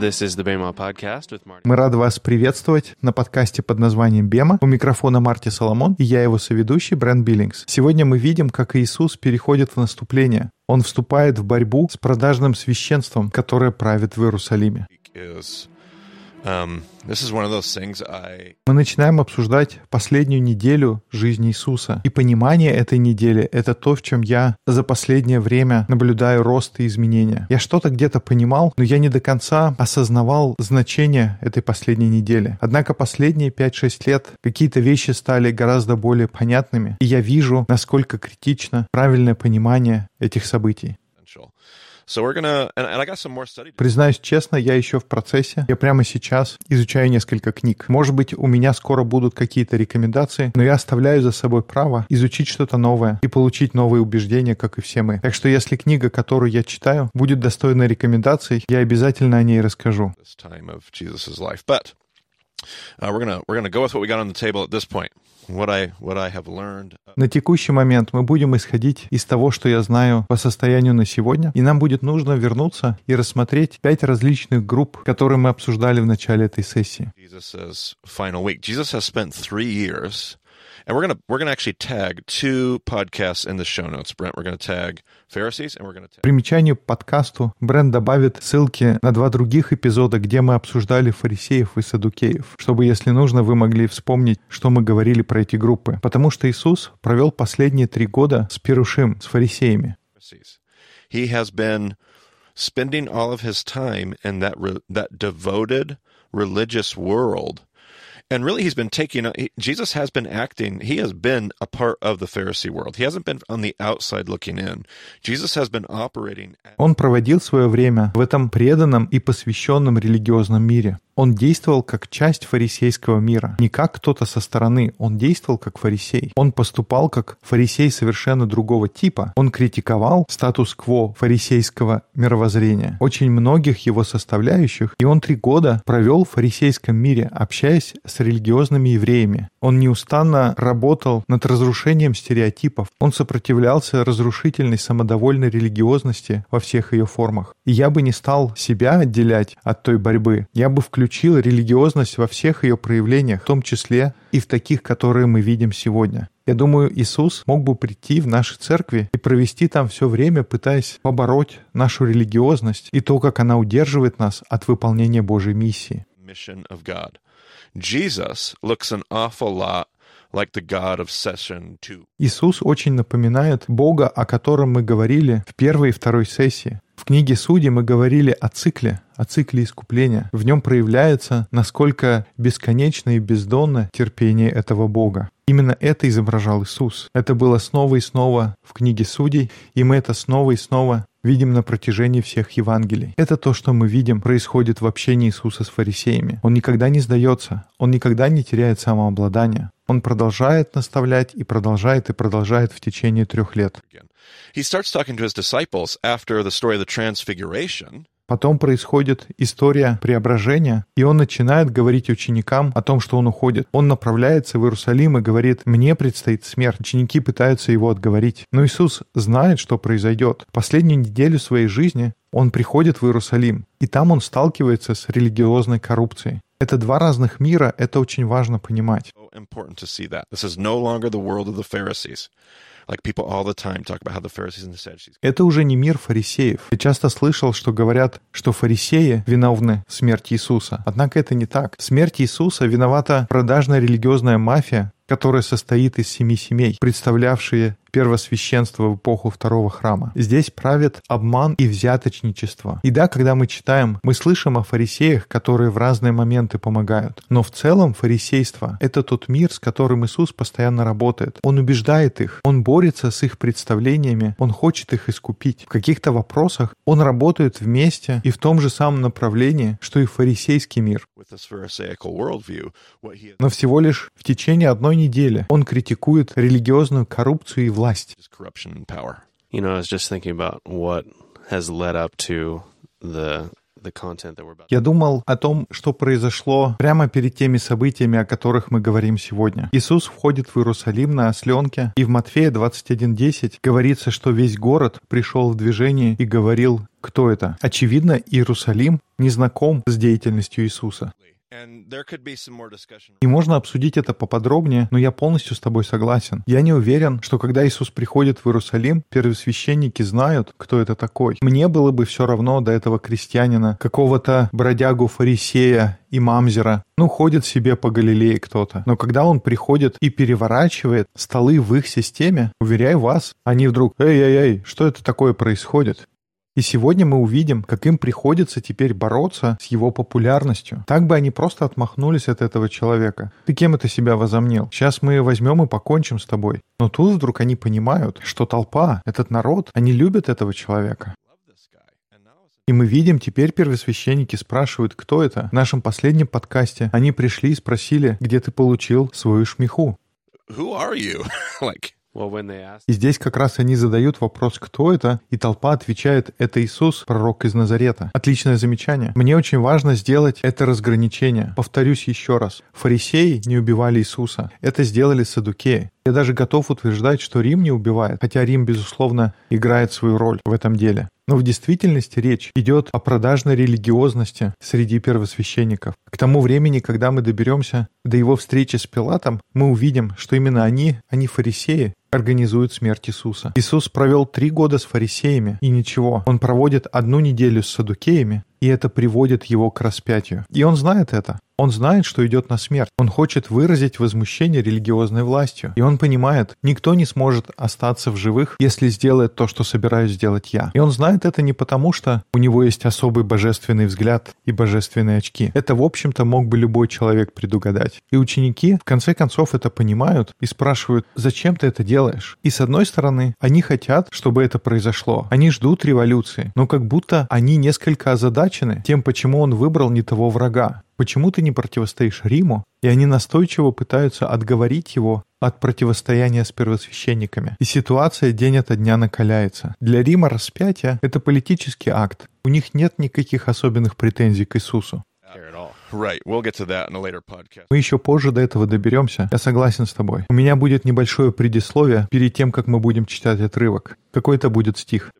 This is the Bema Podcast with Marty. Мы рады вас приветствовать на подкасте под названием «Бема». У микрофона Марти Соломон и я его соведущий Брэн Биллингс. Сегодня мы видим, как Иисус переходит в наступление. Он вступает в борьбу с продажным священством, которое правит в Иерусалиме. is Мы начинаем обсуждать последнюю неделю жизни Иисуса. И понимание этой недели — это то, в чем я за последнее время наблюдаю рост и изменения. Я что-то где-то понимал, но я не до конца осознавал значение этой последней недели. Однако последние 5-6 лет какие-то вещи стали гораздо более понятными, и я вижу, насколько критично правильное понимание этих событий. Признаюсь честно, я еще в процессе. Я прямо сейчас изучаю несколько книг. Может быть, у меня скоро будут какие-то рекомендации, но я оставляю за собой право изучить что-то новое и получить новые убеждения, как и все мы. Так что если книга, которую я читаю, будет достойна рекомендаций, я обязательно о ней расскажу. We're gonna we're gonna go with what we got on the table at this point. What I what I have learned. uh, На текущий момент мы будем исходить из того, что я знаю по состоянию на сегодня, и нам будет нужно вернуться и рассмотреть пять различных групп, которые мы обсуждали в начале этой сессии. Jesus' final week. Jesus has spent three years, and we're gonna we're gonna actually tag two podcasts in the show notes. Brent, we're gonna tag Pharisees, and we're gonna tag примечанию подкасту Бренд добавит ссылки на два других эпизода, где мы обсуждали фарисеев и садукеев, чтобы, если нужно, вы могли вспомнить, что мы говорили про эти группы. Потому что Иисус провел последние три года с Перушим, с фарисеями. He has been spending all of his time in that re- that devoted religious world. And really, he's been taking. he- Jesus has been acting. He has been a part of the Pharisee world. He hasn't been on the outside looking in. Jesus has been operating. At, Он проводил свое время в этом преданном и посвященном религиозном мире. Он действовал как часть фарисейского мира, не как кто-то со стороны. Он действовал как фарисей. Он поступал как фарисей совершенно другого типа. Он критиковал статус-кво фарисейского мировоззрения, очень многих его составляющих, и он три года провел в фарисейском мире, общаясь с религиозными евреями. Он неустанно работал над разрушением стереотипов. Он сопротивлялся разрушительной самодовольной религиозности во всех ее формах. И я бы не стал себя отделять от той борьбы. Я бы включил религиозность во всех ее проявлениях, в том числе и в таких, которые мы видим сегодня. Я думаю, Иисус мог бы прийти в наши церкви и провести там все время, пытаясь побороть нашу религиозность и то, как она удерживает нас от выполнения Божьей миссии. Иисус очень напоминает Бога, о котором мы говорили в первой и второй сессии. Книге Судей мы говорили о цикле, о цикле искупления. В нем проявляется, насколько бесконечно и бездонно терпение этого Бога. Именно это изображал Иисус. Это было снова и снова в книге Судей, и мы это снова и снова видим на протяжении всех Евангелий. Это то, что мы видим, происходит в общении Иисуса с фарисеями. Он никогда не сдается, он никогда не теряет самообладания. Он продолжает наставлять и продолжает и продолжает в течение трех лет. Потом происходит история преображения, и он начинает говорить ученикам о том, что он уходит. Он направляется в Иерусалим и говорит, мне предстоит смерть. Ученики пытаются его отговорить. Но Иисус знает, что произойдет. Последнюю неделю своей жизни он приходит в Иерусалим, и там он сталкивается с религиозной коррупцией. Это два разных мира, это очень важно понимать. Это уже не мир фарисеев. Я часто слышал, что говорят, что фарисеи виновны в смерти Иисуса. Однако это не так. В смерти Иисуса виновата продажная религиозная мафия, которая состоит из семи семей, представлявшие первосвященство в эпоху второго храма. Здесь правит обман и взяточничество. И да, когда мы читаем, мы слышим о фарисеях, которые в разные моменты помогают. Но в целом фарисейство — это тот мир, с которым Иисус постоянно работает. Он убеждает их, он борется с их представлениями, он хочет их искупить. В каких-то вопросах он работает вместе и в том же самом направлении, что и фарисейский мир. Но всего лишь в течение одной недели он критикует религиозную коррупцию и власть. is corruption and power. You know, I was just thinking about what has led up to the the content that we're about. Я думал о том, что произошло прямо перед теми событиями, о которых мы говорим сегодня. Иисус входит в Иерусалим на осленке, и в Матфея 21.10 говорится, что весь город пришел в движение и говорил, кто это. Очевидно, Иерусалим не знаком с деятельностью Иисуса. И можно обсудить это поподробнее, но я полностью с тобой согласен. Я не уверен, что когда Иисус приходит в Иерусалим, первосвященники знают, кто это такой. Мне было бы все равно до этого крестьянина, какого-то бродягу фарисея и мамзера. Ну, ходит себе по Галилее кто-то. Но когда он приходит и переворачивает столы в их системе, уверяю вас, они вдруг «Эй-эй-эй, что это такое происходит?» И сегодня мы увидим, как им приходится теперь бороться с его популярностью. Так бы они просто отмахнулись от этого человека. Ты кем это себя возомнил? Сейчас мы возьмем и покончим с тобой. Но тут вдруг они понимают, что толпа, этот народ, они любят этого человека. И мы видим, теперь первосвященники спрашивают, кто это. В нашем последнем подкасте они пришли и спросили, где ты получил свою шмиху. Who are you? like, И здесь как раз они задают вопрос, кто это, и толпа отвечает, это Иисус, пророк из Назарета. Отличное замечание. Мне очень важно сделать это разграничение. Повторюсь еще раз. Фарисеи не убивали Иисуса. Это сделали садукеи. Я даже готов утверждать, что Рим не убивает, хотя Рим, безусловно, играет свою роль в этом деле. Но в действительности речь идет о продажной религиозности среди первосвященников. К тому времени, когда мы доберемся до его встречи с Пилатом, мы увидим, что именно они, не фарисеи, организуют смерть Иисуса. Иисус провел три года с фарисеями, и ничего. Он проводит одну неделю с садукеями, и это приводит его к распятию. И он знает это. Он знает, что идет на смерть. Он хочет выразить возмущение религиозной властью. И он понимает, никто не сможет остаться в живых, если сделает то, что собираюсь сделать я. И он знает это не потому, что у него есть особый божественный взгляд и божественные очки. Это, в общем-то, мог бы любой человек предугадать. И ученики, в конце концов, это понимают и спрашивают, зачем ты это делаешь? И с одной стороны, они хотят, чтобы это произошло. Они ждут революции. Но как будто они несколько озадачены тем, почему он выбрал не того врага. Почему ты не противостоишь Риму? И они настойчиво пытаются отговорить его от противостояния с первосвященниками. И ситуация день ото дня накаляется. Для Рима распятие — это политический акт. У них нет никаких особенных претензий к Иисусу. Мы еще позже до этого доберемся. Я согласен с тобой. У меня будет небольшое предисловие перед тем, как мы будем читать отрывок. Какой это будет стих?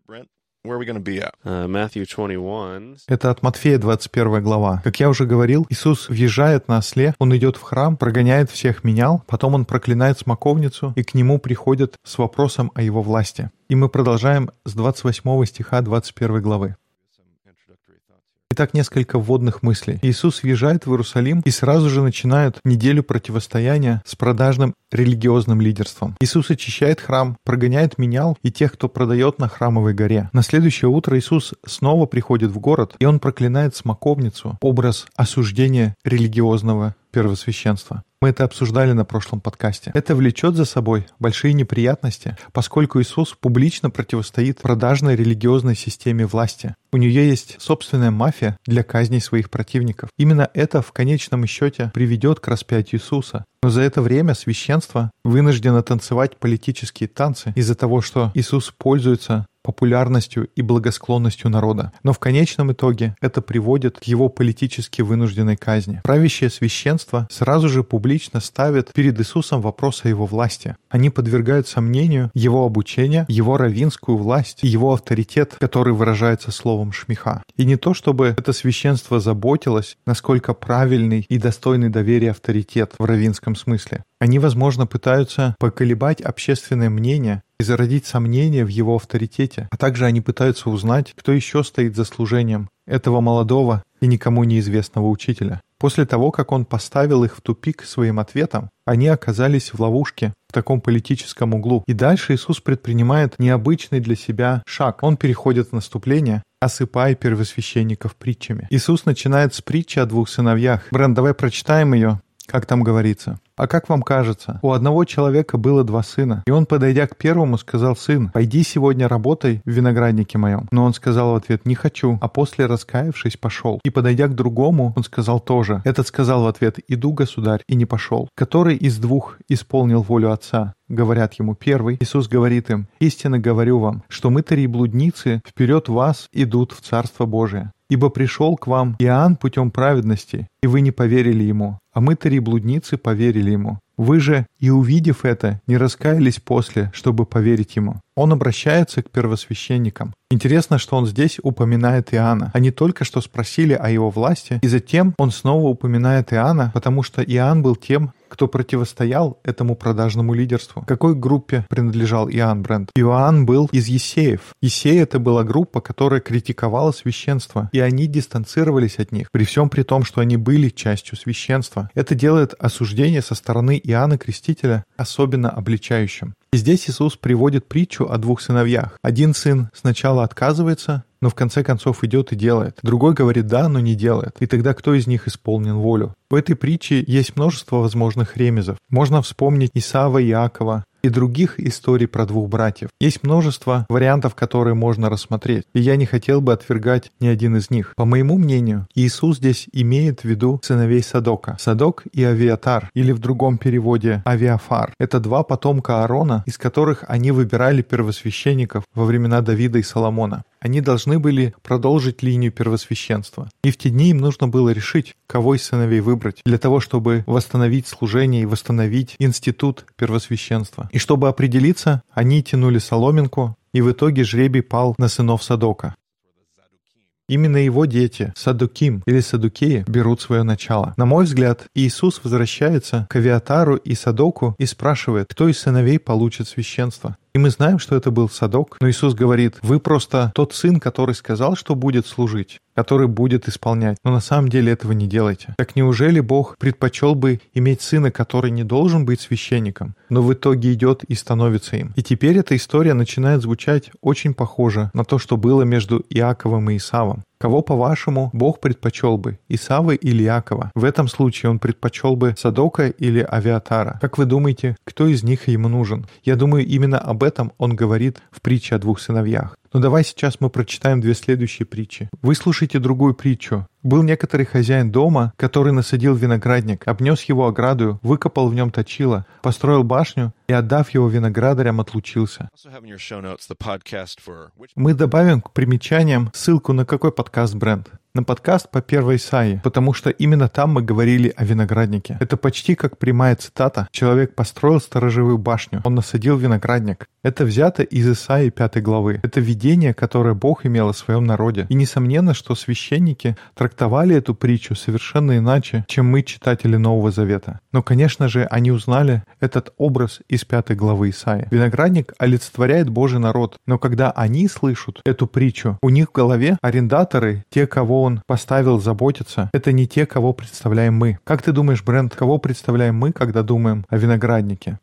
Where are we going to be at? Uh, Matthew 21. Это от Матфея 21 глава. Как я уже говорил, Иисус въезжает на осле, он идет в храм, прогоняет всех менял, потом он проклинает смоковницу, и к нему приходят с вопросом о его власти. И мы продолжаем с 28 стиха 21 главы. Итак, несколько вводных мыслей. Иисус въезжает в Иерусалим и сразу же начинает неделю противостояния с продажным религиозным лидерством. Иисус очищает храм, прогоняет менял и тех, кто продает на храмовой горе. На следующее утро Иисус снова приходит в город, и он проклинает смоковницу, образ осуждения религиозного первосвященства. Мы это обсуждали на прошлом подкасте. Это влечет за собой большие неприятности, поскольку Иисус публично противостоит продажной религиозной системе власти. У нее есть собственная мафия для казней своих противников. Именно это в конечном счете приведет к распятию Иисуса. Но за это время священство вынуждено танцевать политические танцы из-за того, что Иисус пользуется популярностью и благосклонностью народа. Но в конечном итоге это приводит к его политически вынужденной казни. Правящее священство сразу же публично ставит перед Иисусом вопрос о его власти. Они подвергают сомнению его обучение, его равинскую власть его авторитет, который выражается словом шмиха. И не то, чтобы это священство заботилось, насколько правильный и достойный доверия авторитет в равинском смысле. Они, возможно, пытаются поколебать общественное мнение и зародить сомнения в его авторитете, а также они пытаются узнать, кто еще стоит за служением этого молодого и никому неизвестного учителя. После того, как он поставил их в тупик своим ответом, они оказались в ловушке, в таком политическом углу. И дальше Иисус предпринимает необычный для себя шаг. Он переходит в наступление, осыпая первосвященников притчами. Иисус начинает с притчи о двух сыновьях. Брэн, давай прочитаем ее, как там говорится. А как вам кажется, у одного человека было два сына, и он, подойдя к первому, сказал, «Сын, пойди сегодня работай в винограднике моем». Но он сказал в ответ, «Не хочу», а после, раскаявшись, пошел. И, подойдя к другому, он сказал тоже. Этот сказал в ответ, «Иду, государь», и не пошел. Который из двух исполнил волю отца? Говорят ему первый. Иисус говорит им, «Истинно говорю вам, что мытари и блудницы вперед вас идут в Царство Божие. Ибо пришел к вам Иоанн путем праведности, и вы не поверили ему, а мы, три блудницы, поверили ему. Вы же, и увидев это, не раскаялись после, чтобы поверить ему. Он обращается к первосвященникам. Интересно, что он здесь упоминает Иоанна. Они только что спросили о его власти, и затем он снова упоминает Иоанна, потому что Иоанн был тем, кто противостоял этому продажному лидерству. Какой группе принадлежал Иоанн Брент? Иоанн был из Есеев. Есеи — это была группа, которая критиковала священство, и они дистанцировались от них, при всем при том, что они были частью священства. Это делает осуждение со стороны Иоанна Крестителя особенно обличающим. Здесь Иисус приводит притчу о двух сыновьях. Один сын сначала отказывается, но в конце концов идет и делает. Другой говорит «да», но не делает. И тогда кто из них исполнен волю? В этой притче есть множество возможных ремезов. Можно вспомнить Исава и Иакова, и других историй про двух братьев. Есть множество вариантов, которые можно рассмотреть, и я не хотел бы отвергать ни один из них. По моему мнению, Иисус здесь имеет в виду сыновей Садока. Садок и Авиатар, или в другом переводе Авиафар. Это два потомка Аарона, из которых они выбирали первосвященников во времена Давида и Соломона. Они должны были продолжить линию первосвященства. И в те дни им нужно было решить, кого из сыновей выбрать, для того, чтобы восстановить служение и восстановить институт первосвященства. И чтобы определиться, они тянули соломинку, и в итоге жребий пал на сынов Садока. Именно его дети, Садуким или Садукеи, берут свое начало. На мой взгляд, Иисус возвращается к Авиатару и Садоку и спрашивает, кто из сыновей получит священство. И мы знаем, что это был Садок, но Иисус говорит, вы просто тот сын, который сказал, что будет служить, который будет исполнять. Но на самом деле этого не делайте. Так неужели Бог предпочел бы иметь сына, который не должен быть священником, но в итоге идет и становится им? И теперь эта история начинает звучать очень похоже на то, что было между Иаковом и Исавом. Кого, по-вашему, Бог предпочел бы, Исавы или Иакова? В этом случае он предпочел бы Садока или Авиатара. Как вы думаете, кто из них ему нужен? Я думаю, именно об этом он говорит в притче о двух сыновьях. Но давай сейчас мы прочитаем две следующие притчи. Выслушайте другую притчу. Был некоторый хозяин дома, который насадил виноградник, обнес его ограду, выкопал в нем точило, построил башню и, отдав его виноградарям, отлучился. Мы добавим к примечаниям ссылку на какой подкаст бренд на подкаст по первой Исаии, потому что именно там мы говорили о винограднике. Это почти как прямая цитата. Человек построил сторожевую башню, он насадил виноградник. Это взято из Исаии 5 главы. Это видение, которое Бог имел о своем народе. И несомненно, что священники трактовали эту притчу совершенно иначе, чем мы, читатели Нового Завета. Но, конечно же, они узнали этот образ из 5 главы Исаии. Виноградник олицетворяет Божий народ, но когда они слышат эту притчу, у них в голове арендаторы, те, кого он поставил заботиться, это не те, кого представляем мы. Как ты думаешь, Брент, кого представляем мы, когда думаем о винограднике?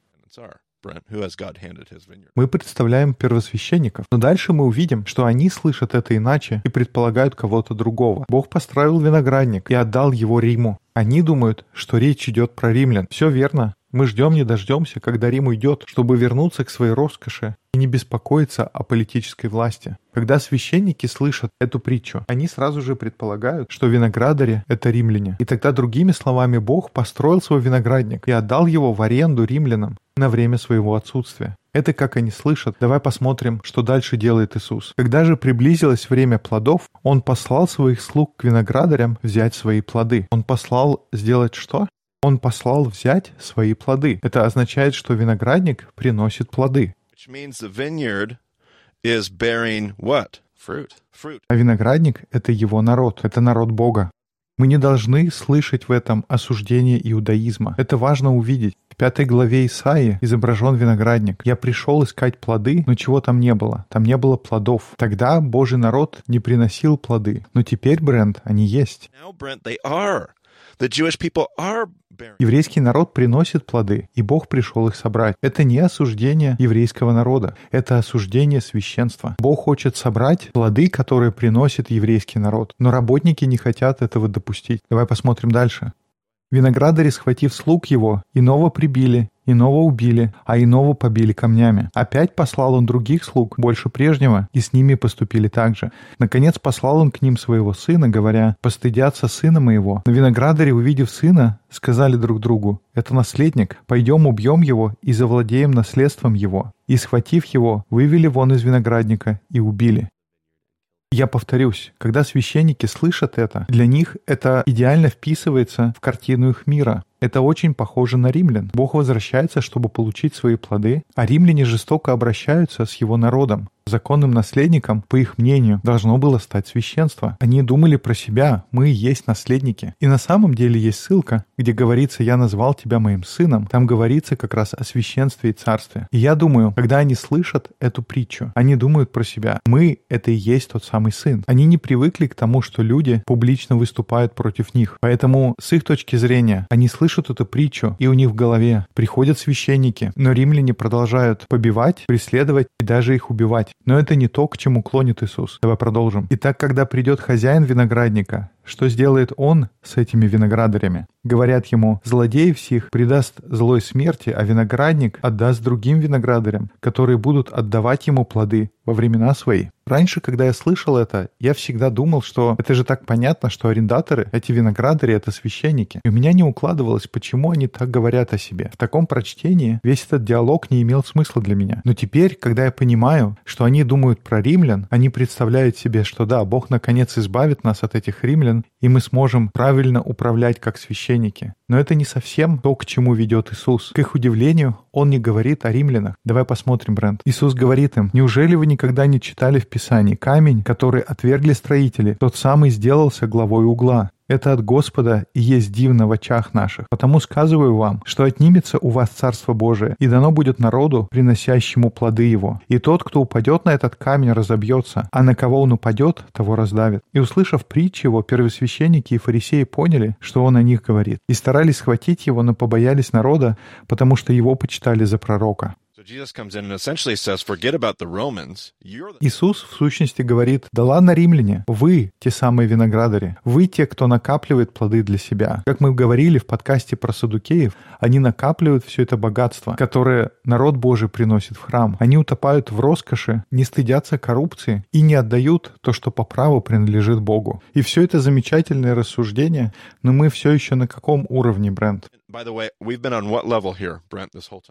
Мы представляем первосвященников, но дальше мы увидим, что они слышат это иначе и предполагают кого-то другого. Бог построил виноградник и отдал его Риму. Они думают, что речь идет про римлян. Все верно. Мы ждем не дождемся, когда Рим уйдет, чтобы вернуться к своей роскоши и не беспокоиться о политической власти. Когда священники слышат эту притчу, они сразу же предполагают, что виноградари — это римляне. И тогда, другими словами, Бог построил свой виноградник и отдал его в аренду римлянам на время своего отсутствия. Это как они слышат. Давай посмотрим, что дальше делает Иисус. Когда же приблизилось время плодов, Он послал своих слуг к виноградарям взять свои плоды. Он послал сделать что? Он послал взять свои плоды. Это означает, что виноградник приносит плоды. А виноградник — это его народ, это народ Бога. Мы не должны слышать в этом осуждение иудаизма. Это важно увидеть. В пятой главе Исаии изображен виноградник. «Я пришел искать плоды, но чего там не было? Там не было плодов. Тогда Божий народ не приносил плоды. Но теперь, Брент, они есть. Еврейский народ приносит плоды, и Бог пришел их собрать. Это не осуждение еврейского народа, это осуждение священства. Бог хочет собрать плоды, которые приносит еврейский народ, но работники не хотят этого допустить. Давай посмотрим дальше. Виноградари, схватив слуг его, иного прибили, иного убили, а иного побили камнями. Опять послал он других слуг, больше прежнего, и с ними поступили так же. Наконец послал он к ним своего сына, говоря, «Постыдятся сына моего». Но виноградари, увидев сына, сказали друг другу, «Это наследник, пойдем убьем его и завладеем наследством его». И, схватив его, вывели вон из виноградника и убили. Я повторюсь, когда священники слышат это, для них это идеально вписывается в картину их мира. Это очень похоже на римлян. Бог возвращается, чтобы получить свои плоды, а римляне жестоко обращаются с его народом. Законным наследником, по их мнению, должно было стать священство. Они думали про себя, мы есть наследники. И на самом деле есть ссылка, где говорится «Я назвал тебя моим сыном». Там говорится как раз о священстве и царстве. И я думаю, когда они слышат эту притчу, они думают про себя «Мы — это и есть тот самый сын». Они не привыкли к тому, что люди публично выступают против них. Поэтому с их точки зрения они слышат эту притчу, и у них в голове приходят священники, но римляне продолжают побивать, преследовать и даже их убивать. Но это не то, к чему клонит Иисус. Давай продолжим. Итак, когда придет хозяин виноградника, что сделает он с этими виноградарями? Говорят ему, злодей всех предаст злой смерти, а виноградник отдаст другим виноградарям, которые будут отдавать ему плоды во времена свои. Раньше, когда я слышал это, я всегда думал, что это же так понятно, что арендаторы, эти виноградари — это священники. И у меня не укладывалось, почему они так говорят о себе. В таком прочтении весь этот диалог не имел смысла для меня. Но теперь, когда я понимаю, что они думают про римлян, они представляют себе, что да, Бог наконец избавит нас от этих римлян, и мы сможем правильно управлять как священники. Но это не совсем то, к чему ведет Иисус. К их удивлению, Он не говорит о римлянах. Давай посмотрим, Брент. Иисус говорит им, «Неужели вы никогда не читали в Писании камень, который отвергли строители, тот самый сделался главой угла?» Это от Господа и есть дивно в очах наших. Потому сказываю вам, что отнимется у вас Царство Божие, и дано будет народу, приносящему плоды его. И тот, кто упадет на этот камень, разобьется, а на кого он упадет, того раздавит. И услышав притчи его, первосвященники и фарисеи поняли, что он о них говорит, и старались схватить его, но побоялись народа, потому что его почитали за пророка. Иисус в сущности говорит, да ладно, римляне, вы те самые виноградари, вы те, кто накапливает плоды для себя. Как мы говорили в подкасте про садукеев, они накапливают все это богатство, которое народ Божий приносит в храм. Они утопают в роскоши, не стыдятся коррупции и не отдают то, что по праву принадлежит Богу. И все это замечательное рассуждение, но мы все еще на каком уровне, Брент?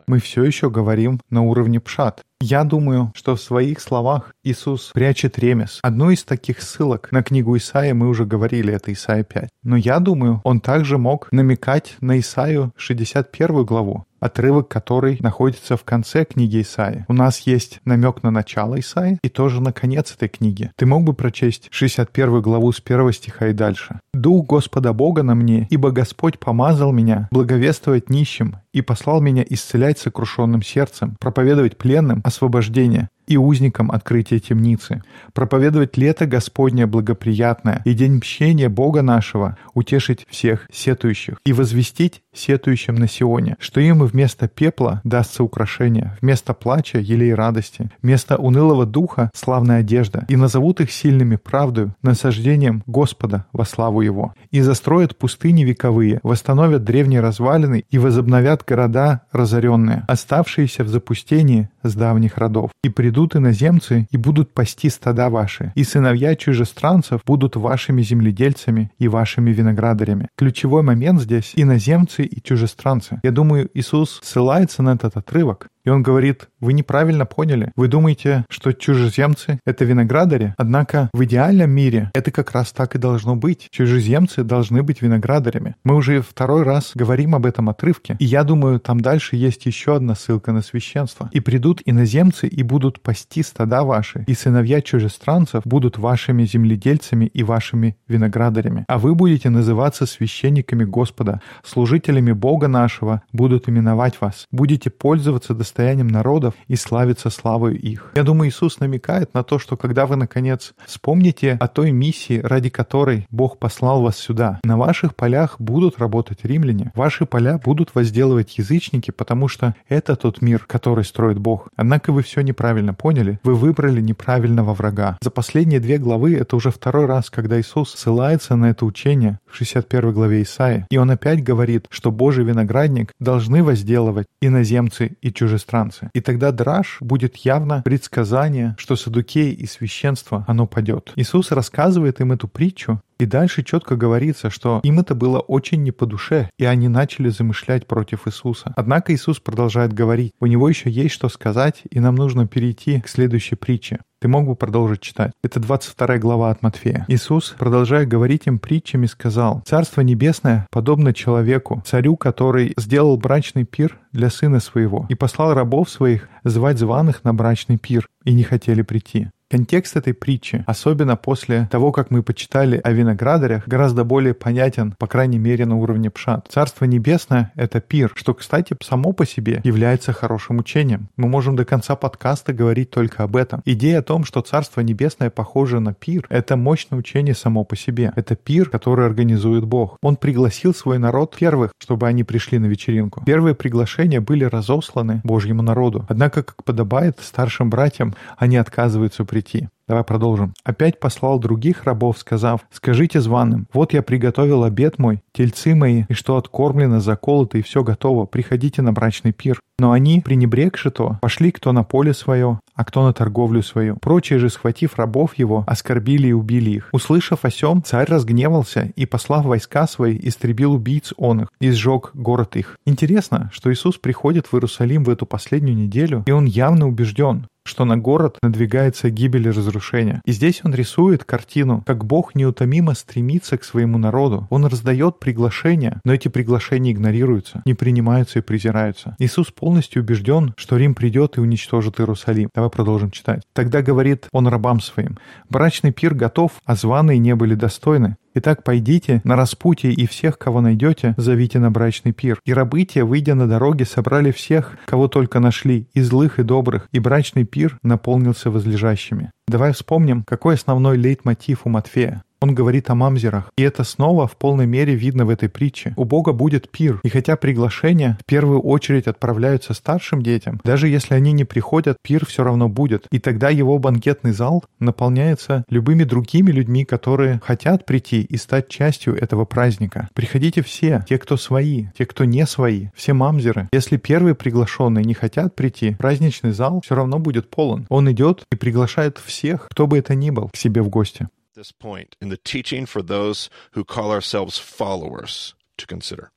Мы все еще говорим на уровне пшат. Я думаю, что в своих словах Иисус прячет ремес. Одну из таких ссылок на книгу Исаия мы уже говорили, это Исаия 5. Но я думаю, он также мог намекать на Исаию 61 главу, отрывок которой находится в конце книги Исаи. У нас есть намек на начало Исаи и тоже на конец этой книги. Ты мог бы прочесть 61 главу с 1 стиха и дальше. «Дух Господа Бога на мне, ибо Господь помазал меня благовествовать нищим и послал меня исцелять сокрушенным сердцем, проповедовать пленным освобождение и узникам открытия темницы, проповедовать лето Господне благоприятное и день мщения Бога нашего, утешить всех сетующих и возвестить сетующим на Сионе, что им вместо пепла дастся украшение, вместо плача — елей радости, вместо унылого духа — славная одежда, и назовут их сильными правдою, насаждением Господа во славу Его, и застроят пустыни вековые, восстановят древние развалины и возобновят города разоренные, оставшиеся в запустении с давних родов, и придут иноземцы и будут пасти стада ваши, и сыновья чужестранцев будут вашими земледельцами и вашими виноградарями. Ключевой момент здесь — иноземцы и чужестранцы. Я думаю, Иисус ссылается на этот отрывок, и он говорит, вы неправильно поняли. Вы думаете, что чужеземцы — это виноградари? Однако в идеальном мире это как раз так и должно быть. Чужеземцы должны быть виноградарями. Мы уже второй раз говорим об этом отрывке. И я думаю, там дальше есть еще одна ссылка на священство. «И придут иноземцы и будут пасти стада ваши, и сыновья чужестранцев будут вашими земледельцами и вашими виноградарями. А вы будете называться священниками Господа, служителями Бога нашего будут именовать вас. Будете пользоваться достоянием достоянием народов и славиться славою их. Я думаю, Иисус намекает на то, что когда вы, наконец, вспомните о той миссии, ради которой Бог послал вас сюда, на ваших полях будут работать римляне, ваши поля будут возделывать язычники, потому что это тот мир, который строит Бог. Однако вы все неправильно поняли, вы выбрали неправильного врага. За последние две главы это уже второй раз, когда Иисус ссылается на это учение в 61 главе Исаии, и он опять говорит, что Божий виноградник должны возделывать иноземцы и чужестранцы чужестранцы. И тогда драж будет явно предсказание, что садукей и священство, оно падет. Иисус рассказывает им эту притчу, и дальше четко говорится, что им это было очень не по душе, и они начали замышлять против Иисуса. Однако Иисус продолжает говорить, у него еще есть что сказать, и нам нужно перейти к следующей притче. Ты мог бы продолжить читать. Это 22 глава от Матфея. Иисус, продолжая говорить им притчами, сказал, «Царство небесное подобно человеку, царю, который сделал брачный пир для сына своего и послал рабов своих звать званых на брачный пир, и не хотели прийти. Контекст этой притчи, особенно после того, как мы почитали о виноградарях, гораздо более понятен, по крайней мере, на уровне пшат. Царство Небесное — это пир, что, кстати, само по себе является хорошим учением. Мы можем до конца подкаста говорить только об этом. Идея о том, что Царство Небесное похоже на пир — это мощное учение само по себе. Это пир, который организует Бог. Он пригласил свой народ первых, чтобы они пришли на вечеринку. Первые приглашения были разосланы Божьему народу. Однако, как подобает старшим братьям, они отказываются прийти прийти. Давай продолжим. Опять послал других рабов, сказав, «Скажите званым, вот я приготовил обед мой, тельцы мои, и что откормлено, заколото, и все готово, приходите на брачный пир». Но они, пренебрегши то, пошли кто на поле свое, а кто на торговлю свою. Прочие же, схватив рабов его, оскорбили и убили их. Услышав о сем, царь разгневался и, послав войска свои, истребил убийц он их и сжег город их. Интересно, что Иисус приходит в Иерусалим в эту последнюю неделю, и он явно убежден, что на город надвигается гибель и разрушение. И здесь он рисует картину, как Бог неутомимо стремится к своему народу. Он раздает приглашения, но эти приглашения игнорируются, не принимаются и презираются. Иисус полностью убежден, что Рим придет и уничтожит Иерусалим. Давай продолжим читать. Тогда говорит он рабам своим, «Брачный пир готов, а званые не были достойны. Итак, пойдите на распутье и всех, кого найдете, зовите на брачный пир. И рабы те, выйдя на дороге, собрали всех, кого только нашли, и злых, и добрых, и брачный пир наполнился возлежащими. Давай вспомним, какой основной лейтмотив у Матфея. Он говорит о мамзерах. И это снова в полной мере видно в этой притче. У Бога будет пир. И хотя приглашения в первую очередь отправляются старшим детям, даже если они не приходят, пир все равно будет. И тогда его банкетный зал наполняется любыми другими людьми, которые хотят прийти и стать частью этого праздника. Приходите все, те, кто свои, те, кто не свои, все мамзеры. Если первые приглашенные не хотят прийти, праздничный зал все равно будет полон. Он идет и приглашает всех, кто бы это ни был, к себе в гости. This point in the teaching for those who call ourselves followers to consider.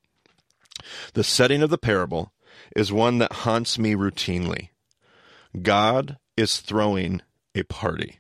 The setting of the parable is one that haunts me routinely. God is throwing a party.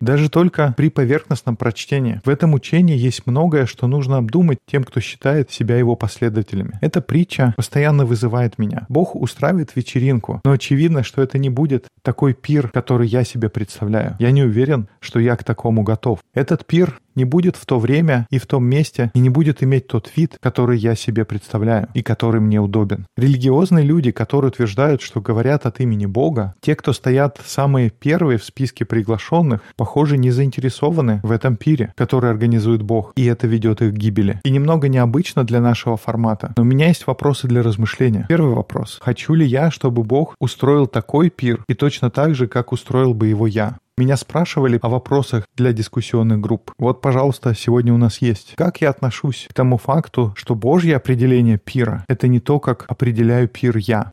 Даже только при поверхностном прочтении. В этом учении есть многое, что нужно обдумать тем, кто считает себя его последователями. Эта притча постоянно вызывает меня. Бог устраивает вечеринку, но очевидно, что это не будет такой пир, который я себе представляю. Я не уверен, что я к такому готов. Этот пир не будет в то время и в том месте, и не будет иметь тот вид, который я себе представляю и который мне удобен. Религиозные люди, которые утверждают, что говорят от имени Бога, те, кто стоят самые первые в списке приглашенных, похоже, не заинтересованы в этом пире, который организует Бог, и это ведет их к гибели. И немного необычно для нашего формата, но у меня есть вопросы для размышления. Первый вопрос. Хочу ли я, чтобы Бог устроил такой пир и точно так же, как устроил бы его я? Меня спрашивали о вопросах для дискуссионных групп. Вот, пожалуйста, сегодня у нас есть. Как я отношусь к тому факту, что Божье определение пира — это не то, как определяю пир я.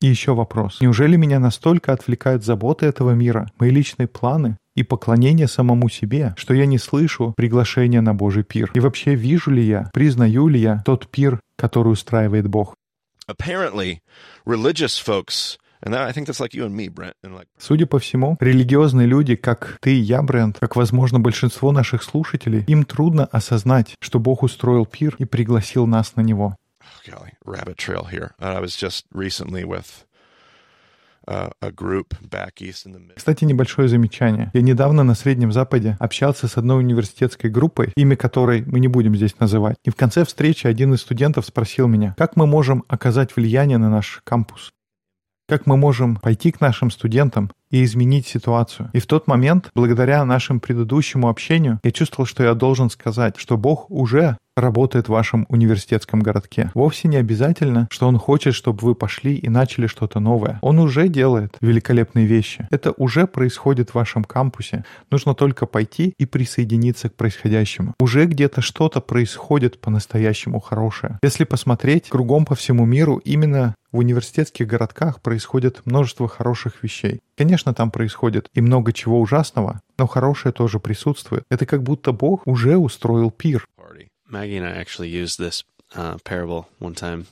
И еще вопрос. Неужели меня настолько отвлекают заботы этого мира, мои личные планы и поклонение самому себе, что я не слышу приглашения на Божий пир? И вообще вижу ли я, признаю ли я тот пир, который устраивает Бог? Apparently, religious folks, Судя по всему, религиозные люди, как ты и я, Брент, как, возможно, большинство наших слушателей, им трудно осознать, что Бог устроил пир и пригласил нас на него. oh, golly, rabbit trail here. Uh, I was just recently with uh, a group back east in the mid. Кстати, небольшое замечание. Я недавно на Среднем Западе общался с одной университетской группой, имя которой мы не будем здесь называть. И в конце встречи один из студентов спросил меня, как мы можем оказать влияние на наш кампус? Как мы можем пойти к нашим студентам и изменить ситуацию. И в тот момент, благодаря нашему предыдущему общению, я чувствовал, что я должен сказать, что Бог уже работает в вашем университетском городке. Вовсе не обязательно, что Он хочет, чтобы вы пошли и начали что-то новое. Он уже делает великолепные вещи. Это уже происходит в вашем кампусе. Нужно только пойти и присоединиться к происходящему. Уже где-то что-то происходит по-настоящему хорошее. Если посмотреть кругом по всему миру, именно в университетских городках происходит множество хороших вещей. Конечно, там происходит и много чего ужасного, но хорошее тоже присутствует. Это как будто Бог уже устроил пир. Maggie and I actually used this uh, parable one time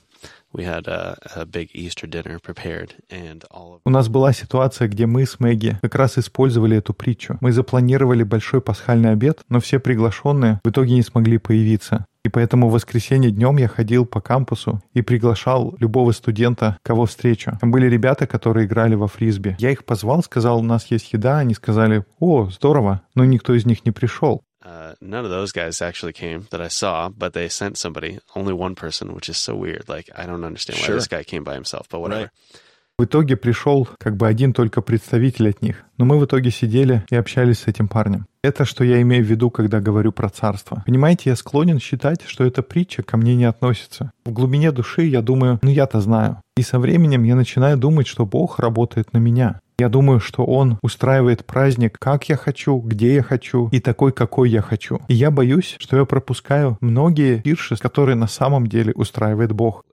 У нас была ситуация, где мы с Мэгги как раз использовали эту притчу. Мы запланировали большой пасхальный обед, но все приглашенные в итоге не смогли появиться. И поэтому в воскресенье днем я ходил по кампусу и приглашал любого студента, кого встречу. Там были ребята, которые играли во фрисби. Я их позвал, сказал, у нас есть еда. Они сказали, о, здорово. Но никто из них не пришел. Uh, none of those guys actually came that I saw, but they sent somebody, only one person, which is so weird. Like I don't understand why Sure. this guy came by himself, but whatever. Right. В итоге пришел как бы один только представитель от них. Но мы в итоге сидели и общались с этим парнем. Это что я имею в виду, когда говорю про царство. Понимаете, я склонен считать, что эта притча ко мне не относится. В глубине души я думаю, ну я-то знаю. И со временем я начинаю думать, что Бог работает на меня. Я думаю, что Он устраивает праздник, как я хочу, где я хочу и такой, какой я хочу. И я боюсь, что я пропускаю многие пирши, которые на самом деле устраивает Бог.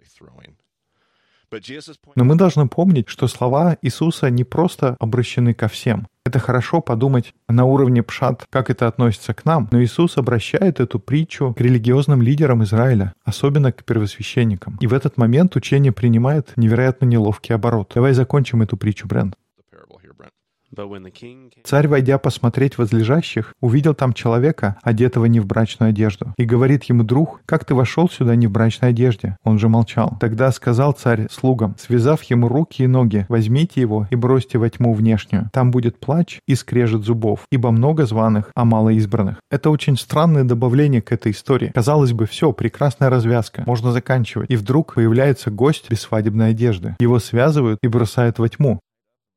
Но мы должны помнить, что слова Иисуса не просто обращены ко всем. Это хорошо подумать на уровне пшат, как это относится к нам, но Иисус обращает эту притчу к религиозным лидерам Израиля, особенно к первосвященникам. И в этот момент учение принимает невероятно неловкий оборот. Давай закончим эту притчу, Бренд. Царь, войдя посмотреть возлежащих, увидел там человека, одетого не в брачную одежду. И говорит ему друг, как ты вошел сюда не в брачной одежде? Он же молчал. Тогда сказал царь слугам, связав ему руки и ноги, возьмите его и бросьте во тьму внешнюю. Там будет плач и скрежет зубов, ибо много званых, а мало избранных. Это очень странное добавление к этой истории. Казалось бы, все, прекрасная развязка, можно заканчивать. И вдруг появляется гость без свадебной одежды. Его связывают и бросают во тьму.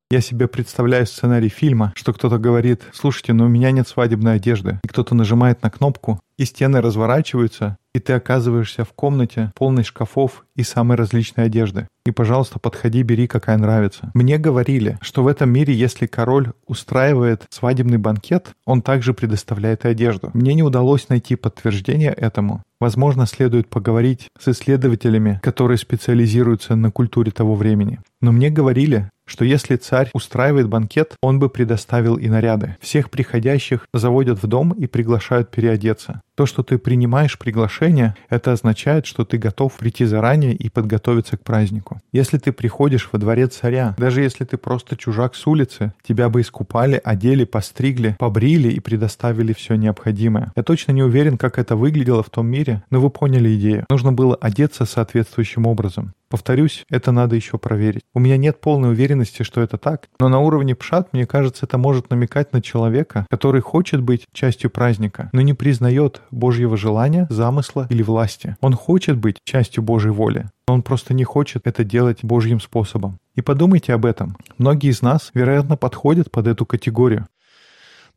Я себе представляю сценарий фильма, что кто-то говорит, слушайте, но у меня нет свадебной одежды. И кто-то нажимает на кнопку, и стены разворачиваются, и ты оказываешься в комнате, полной шкафов и самой различной одежды. И, пожалуйста, подходи, бери, какая нравится. Мне говорили, что в этом мире, если король устраивает свадебный банкет, он также предоставляет и одежду. Мне не удалось найти подтверждение этому. Возможно, следует поговорить с исследователями, которые специализируются на культуре того времени. Но мне говорили, что если царь устраивает банкет, он бы предоставил и наряды. Всех приходящих заводят в дом и приглашают переодеться. То, что ты принимаешь приглашение, это означает, что ты готов прийти заранее и подготовиться к празднику. Если ты приходишь во дворец царя, даже если ты просто чужак с улицы, тебя бы искупали, одели, постригли, побрили и предоставили все необходимое. Я точно не уверен, как это выглядело в том мире, но вы поняли идею. Нужно было одеться соответствующим образом. Повторюсь, это надо еще проверить. У меня нет полной уверенности, что это так, но на уровне пшат, мне кажется, это может намекать на человека, который хочет быть частью праздника, но не признает Божьего желания, замысла или власти. Он хочет быть частью Божьей воли, но он просто не хочет это делать Божьим способом. И подумайте об этом. Многие из нас, вероятно, подходят под эту категорию.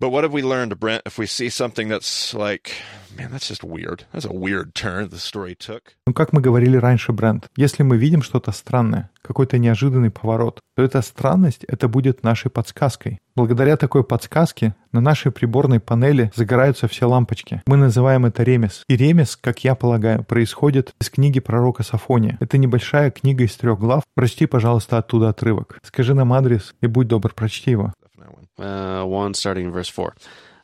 But what have we learned, Brent, if we see something that's like, man, that's just weird. That's a weird turn the story took. Ну, как мы говорили раньше, Брент, если мы видим что-то странное, какой-то неожиданный поворот, то эта странность, это будет нашей подсказкой. Благодаря такой подсказке на нашей приборной панели загораются все лампочки. Мы называем это ремес. И ремес, как я полагаю, происходит из книги пророка Сафония. Это небольшая книга из трех глав. Прочти, пожалуйста, оттуда отрывок. Скажи нам адрес и будь добр, прочти его. Uh, 1 starting in verse 4.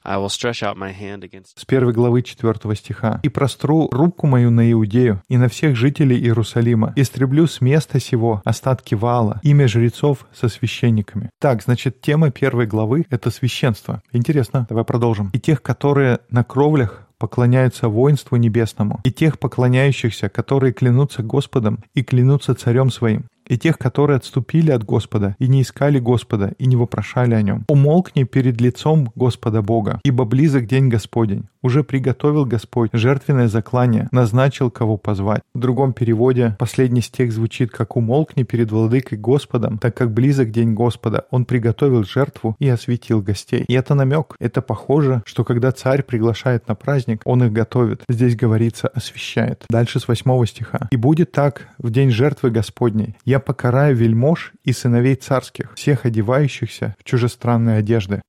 I will stretch out my hand against С первой главы четвертого стиха. «И простру руку мою на Иудею и на всех жителей Иерусалима, истреблю с места сего остатки вала, имя жрецов со священниками». Так, значит, тема первой главы — это священство. Интересно, давай продолжим. «И тех, которые на кровлях поклоняются воинству небесному, и тех поклоняющихся, которые клянутся Господом и клянутся царем своим, и тех, которые отступили от Господа и не искали Господа и не вопрошали о нем. Умолкни перед лицом Господа Бога, ибо близок день Господень. Уже приготовил Господь жертвенное заклание, назначил, кого позвать. В другом переводе последний стих звучит как «умолкни перед владыкой Господом, так как близок день Господа. Он приготовил жертву и осветил гостей». И это намек. Это похоже, что когда царь приглашает на праздник, он их готовит. Здесь говорится «освящает». Дальше с восьмого стиха. «И будет так в день жертвы Господней. Я покараю вельмож и сыновей царских, всех одевающихся в чужестранные одежды».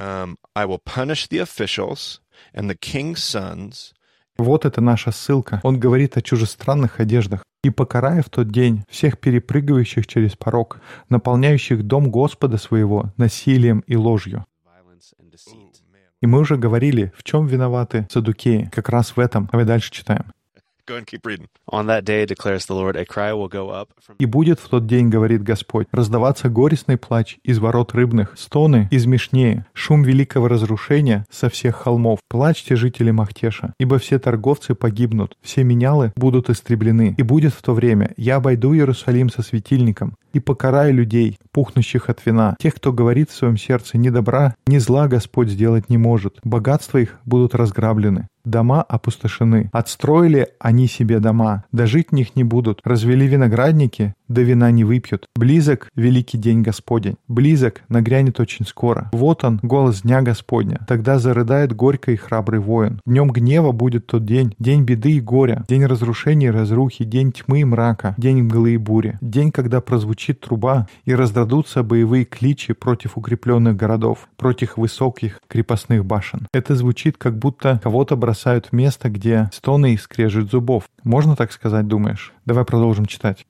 Um, I will punish the officials and the king's sons Вот это наша ссылка. Он говорит о чужестранных одеждах. «И покарая в тот день всех перепрыгивающих через порог, наполняющих дом Господа своего насилием и ложью». И мы уже говорили, в чем виноваты садукеи. Как раз в этом. Давай дальше читаем. И будет в тот день, говорит Господь, раздаваться горестный плач из ворот рыбных, стоны из мишнея, шум великого разрушения со всех холмов. Плачьте, жители Махтеша, ибо все торговцы погибнут, все менялы будут истреблены. И будет в то время, я обойду Иерусалим со светильником, и покараю людей, пухнущих от вина, тех, кто говорит в своем сердце ни добра, ни зла Господь сделать не может. Богатства их будут разграблены. Дома опустошены. Отстроили они себе дома, да жить в них не будут. Развели виноградники, да вина не выпьют. Близок великий день Господень. Близок, нагрянет очень скоро. Вот он, голос дня Господня. Тогда зарыдает горько и храбрый воин. Днем гнева будет тот день, день беды и горя, день разрушения и разрухи, день тьмы и мрака, день мглы и бури. День, когда прозвучит труба и раздадутся боевые кличи против укрепленных городов, против высоких крепостных башен. Это звучит, как будто кого-то бросают в место, где стоны и скрежет зубов. Можно так сказать, думаешь? Давай продолжим читать.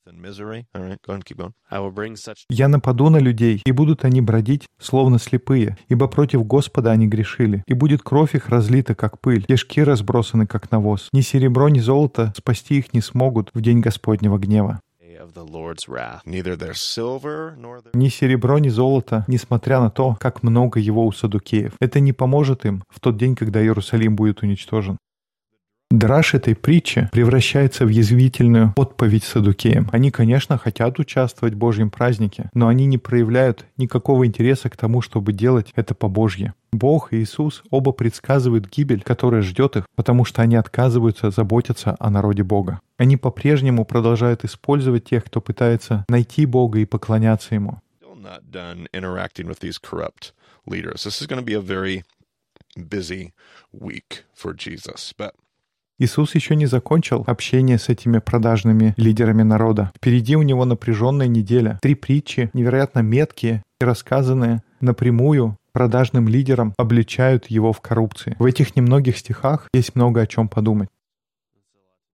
«Я нападу на людей, и будут они бродить, словно слепые, ибо против Господа они грешили, и будет кровь их разлита, как пыль, кишки разбросаны, как навоз. Ни серебро, ни золото спасти их не смогут в день Господнего гнева. Ни серебро, ни золото, несмотря на то, как много его у садукеев. Это не поможет им в тот день, когда Иерусалим будет уничтожен. Драж этой притчи превращается в язвительную отповедь садукеям. Они, конечно, хотят участвовать в Божьем празднике, но они не проявляют никакого интереса к тому, чтобы делать это по-божье. Бог и Иисус оба предсказывают гибель, которая ждет их, потому что они отказываются заботиться о народе Бога. Они по-прежнему продолжают использовать тех, кто пытается найти Бога и поклоняться Ему. busy week for Jesus. But Иисус еще не закончил общение с этими продажными лидерами народа. Впереди у него напряженная неделя. Три притчи, невероятно меткие и рассказанные напрямую продажным лидерам, обличают его в коррупции. В этих немногих стихах есть много о чем подумать.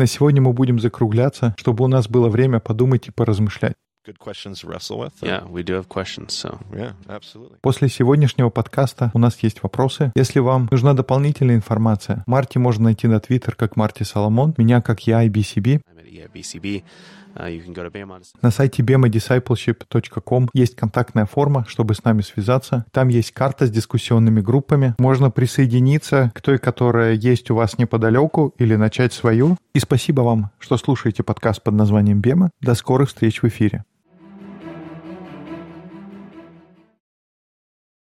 На сегодня мы будем закругляться, чтобы у нас было время подумать и поразмышлять. Good questions to wrestle with. Yeah, we do have questions. So Yeah, absolutely. После сегодняшнего подкаста у нас есть вопросы. Если вам нужна дополнительная информация, Марти можно найти на Твиттер как Марти Соломон, меня как я IBCB. I'm at EIBCB. Uh, you can go to Bama. На сайте bemadiscipleship.com есть контактная форма, чтобы с нами связаться. Там есть карта с дискуссионными группами. Можно присоединиться к той, которая есть у вас неподалеку, или начать свою. И спасибо вам, что слушаете подкаст под названием Бема. До скорых встреч в эфире.